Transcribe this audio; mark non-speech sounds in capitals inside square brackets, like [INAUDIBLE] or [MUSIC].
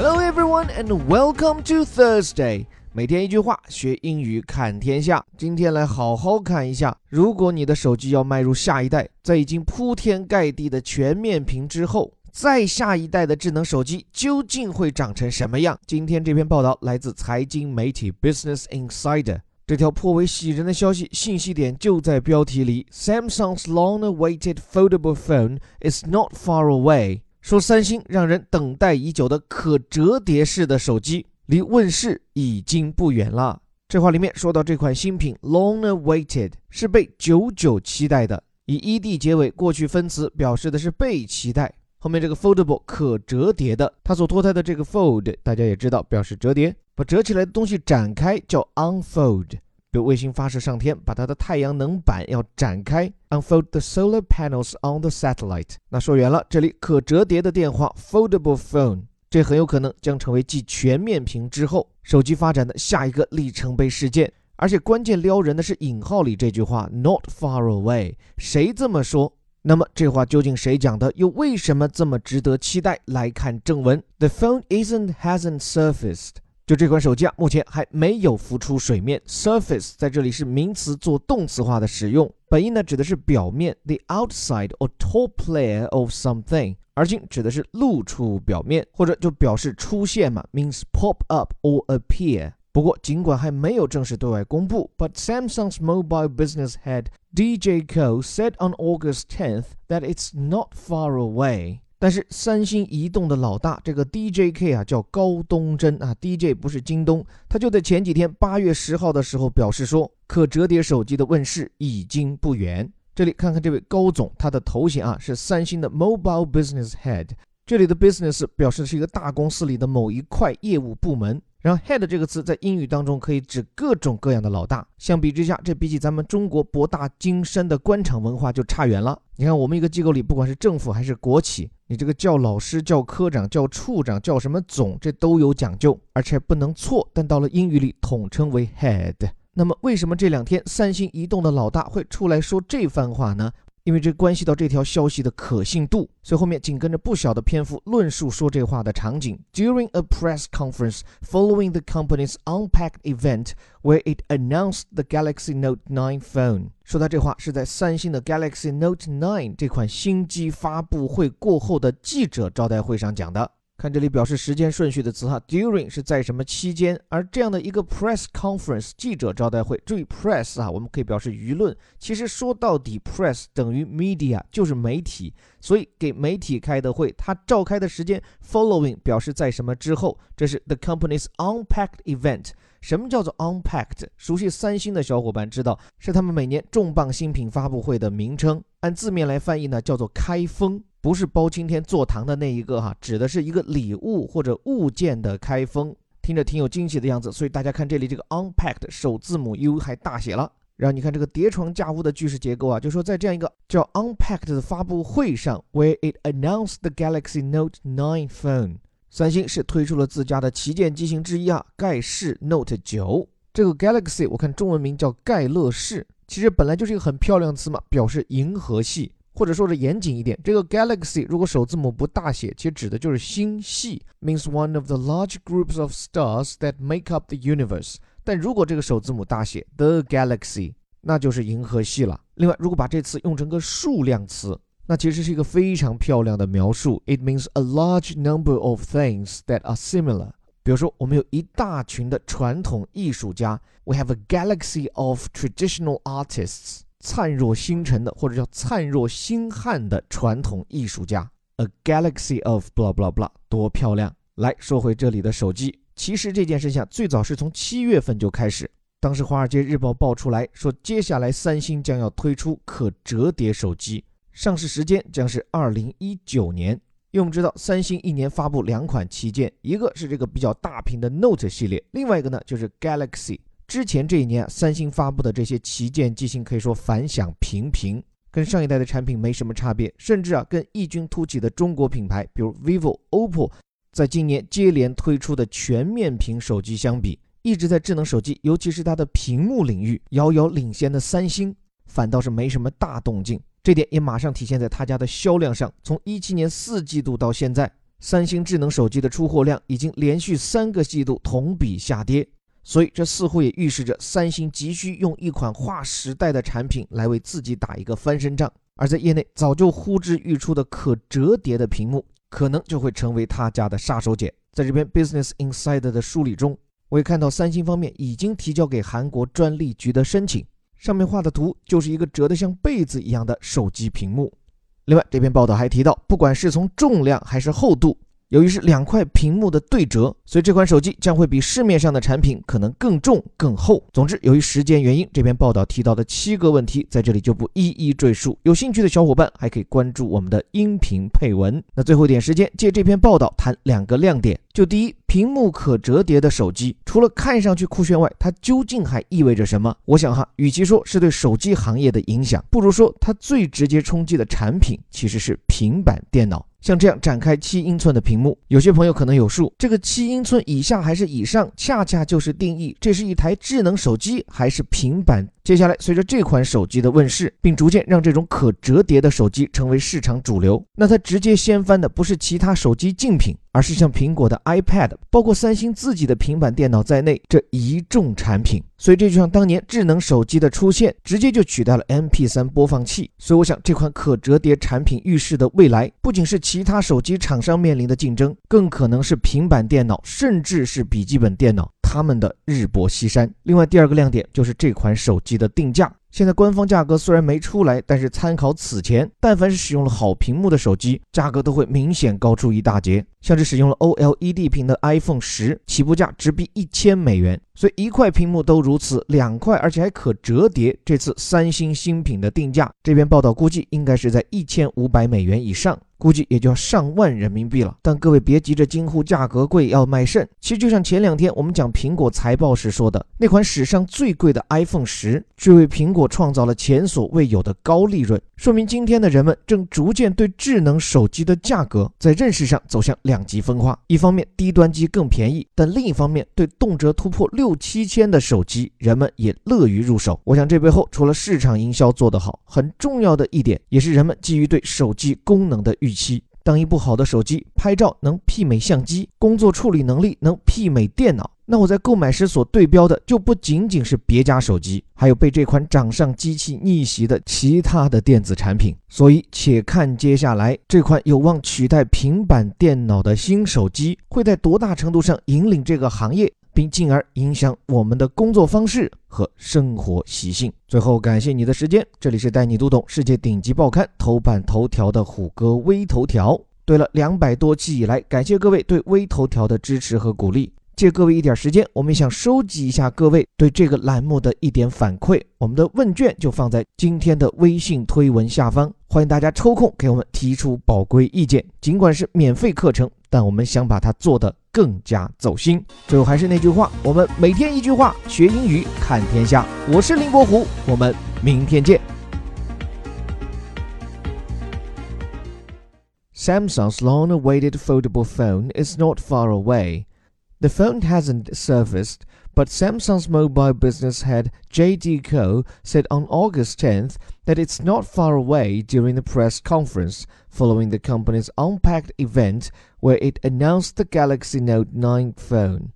Hello everyone and welcome to Thursday。每天一句话，学英语看天下。今天来好好看一下，如果你的手机要迈入下一代，在已经铺天盖地的全面屏之后，再下一代的智能手机究竟会长成什么样？今天这篇报道来自财经媒体 Business Insider。这条颇为喜人的消息，信息点就在标题里。Samsung's long-awaited foldable phone is not far away。说三星让人等待已久的可折叠式的手机。离问世已经不远了。这话里面说到这款新品，long awaited 是被久久期待的，以 ed 结尾，过去分词表示的是被期待。后面这个 foldable 可折叠的，它所脱胎的这个 fold，大家也知道表示折叠，把折起来的东西展开叫 unfold。比如卫星发射上天，把它的太阳能板要展开，unfold the solar panels on the satellite。那说远了，这里可折叠的电话 foldable phone。这很有可能将成为继全面屏之后手机发展的下一个里程碑事件，而且关键撩人的是引号里这句话 “not far away”，谁这么说？那么这话究竟谁讲的？又为什么这么值得期待？来看正文：The phone isn't hasn't surfaced。就这款手机啊，目前还没有浮出水面。Surface 在这里是名词做动词化的使用，本意呢指的是表面，the outside or top layer of something。而今指的是露出表面，或者就表示出现嘛，means pop up or appear。不过尽管还没有正式对外公布，but Samsung's mobile business head DJ Ko said on August 10th that it's not far away。 但是三星移动的老大这个 DJK 啊叫高东真啊，DJ 不是京东，他就在前几天八月十号的时候表示说，可折叠手机的问世已经不远。这里看看这位高总，他的头衔啊是三星的 Mobile Business Head。这里的 business 表示的是一个大公司里的某一块业务部门。然后 head 这个词在英语当中可以指各种各样的老大。相比之下，这比起咱们中国博大精深的官场文化就差远了。你看，我们一个机构里，不管是政府还是国企，你这个叫老师、叫科长、叫处长、叫什么总，这都有讲究，而且不能错。但到了英语里，统称为 head。那么，为什么这两天三星移动的老大会出来说这番话呢？因为这关系到这条消息的可信度，所以后面紧跟着不小的篇幅论述说这话的场景。During a press conference following the company's unpacked event where it announced the Galaxy Note 9 phone，说他这话是在三星的 Galaxy Note 9这款新机发布会过后的记者招待会上讲的。看这里表示时间顺序的词哈，during 是在什么期间？而这样的一个 press conference 记者招待会，注意 press 啊，我们可以表示舆论。其实说到底，press 等于 media，就是媒体，所以给媒体开的会，它召开的时间 following 表示在什么之后？这是 the company's unpacked event。什么叫做 unpacked？熟悉三星的小伙伴知道，是他们每年重磅新品发布会的名称。按字面来翻译呢，叫做开封。不是包青天坐堂的那一个哈，指的是一个礼物或者物件的开封，听着挺有惊喜的样子。所以大家看这里这个 unpacked 首字母 U 还大写了。然后你看这个叠床架屋的句式结构啊，就说在这样一个叫 unpacked 的发布会上，where it announced the Galaxy Note 9 phone，三星是推出了自家的旗舰机型之一啊，盖世 Note 9。这个 Galaxy 我看中文名叫盖乐世，其实本来就是一个很漂亮的词嘛，表示银河系。或者说的严谨一点，这个 galaxy 如果首字母不大写，其实指的就是星系，means one of the large groups of stars that make up the universe。但如果这个首字母大写，the galaxy，那就是银河系了。另外，如果把这词用成个数量词，那其实是一个非常漂亮的描述，it means a large number of things that are similar。比如说，我们有一大群的传统艺术家，we have a galaxy of traditional artists。灿若星辰的，或者叫灿若星汉的传统艺术家，a galaxy of blah blah blah，多漂亮！来说回这里的手机，其实这件事情最早是从七月份就开始，当时《华尔街日报》爆出来说，接下来三星将要推出可折叠手机，上市时间将是二零一九年。因为我们知道，三星一年发布两款旗舰，一个是这个比较大屏的 Note 系列，另外一个呢就是 Galaxy。之前这一年，三星发布的这些旗舰机型可以说反响平平，跟上一代的产品没什么差别，甚至啊，跟异军突起的中国品牌，比如 vivo、OPPO，在今年接连推出的全面屏手机相比，一直在智能手机，尤其是它的屏幕领域遥遥领先的三星，反倒是没什么大动静。这点也马上体现在他家的销量上。从一七年四季度到现在，三星智能手机的出货量已经连续三个季度同比下跌，所以这似乎也预示着三星急需用一款划时代的产品来为自己打一个翻身仗。而在业内早就呼之欲出的可折叠的屏幕，可能就会成为他家的杀手锏。在这篇 [LAUGHS] Business Insider 的梳理中，我也看到三星方面已经提交给韩国专利局的申请，上面画的图就是一个折得像被子一样的手机屏幕。另外，这篇报道还提到，不管是从重量还是厚度。由于是两块屏幕的对折，所以这款手机将会比市面上的产品可能更重、更厚。总之，由于时间原因，这篇报道提到的七个问题在这里就不一一赘述。有兴趣的小伙伴还可以关注我们的音频配文。那最后一点时间，借这篇报道谈两个亮点。就第一，屏幕可折叠的手机，除了看上去酷炫外，它究竟还意味着什么？我想哈，与其说是对手机行业的影响，不如说它最直接冲击的产品其实是平板电脑。像这样展开七英寸的屏幕，有些朋友可能有数，这个七英寸以下还是以上，恰恰就是定义这是一台智能手机还是平板。接下来，随着这款手机的问世，并逐渐让这种可折叠的手机成为市场主流，那它直接掀翻的不是其他手机竞品，而是像苹果的 iPad，包括三星自己的平板电脑在内这一众产品。所以这就像当年智能手机的出现，直接就取代了 MP3 播放器。所以我想，这款可折叠产品预示的未来，不仅是其他手机厂商面临的竞争，更可能是平板电脑，甚至是笔记本电脑。他们的日薄西山。另外，第二个亮点就是这款手机的定价。现在官方价格虽然没出来，但是参考此前，但凡是使用了好屏幕的手机，价格都会明显高出一大截。像是使用了 OLED 屏的 iPhone 十，起步价直逼一千美元。所以一块屏幕都如此，两块而且还可折叠。这次三星新品的定价，这边报道估计应该是在一千五百美元以上。估计也就要上万人民币了，但各位别急着惊呼价格贵要卖肾。其实就像前两天我们讲苹果财报时说的，那款史上最贵的 iPhone 十，却为苹果创造了前所未有的高利润，说明今天的人们正逐渐对智能手机的价格在认识上走向两极分化。一方面低端机更便宜，但另一方面对动辄突破六七千的手机，人们也乐于入手。我想这背后除了市场营销做得好，很重要的一点也是人们基于对手机功能的预。期，当一部好的手机拍照能媲美相机，工作处理能力能媲美电脑，那我在购买时所对标的就不仅仅是别家手机，还有被这款掌上机器逆袭的其他的电子产品。所以，且看接下来这款有望取代平板电脑的新手机，会在多大程度上引领这个行业。并进而影响我们的工作方式和生活习性。最后，感谢你的时间，这里是带你读懂世界顶级报刊头版头条的虎哥微头条。对了，两百多期以来，感谢各位对微头条的支持和鼓励。借各位一点时间，我们想收集一下各位对这个栏目的一点反馈。我们的问卷就放在今天的微信推文下方，欢迎大家抽空给我们提出宝贵意见。尽管是免费课程，但我们想把它做得更加走心。最后还是那句话，我们每天一句话，学英语看天下。我是林伯虎，我们明天见。Samsung's long-awaited foldable phone is not far away. The phone hasn't surfaced, but Samsung's mobile business head JD Ko said on August 10th that it's not far away during the press conference following the company's Unpacked event where it announced the Galaxy Note 9 phone.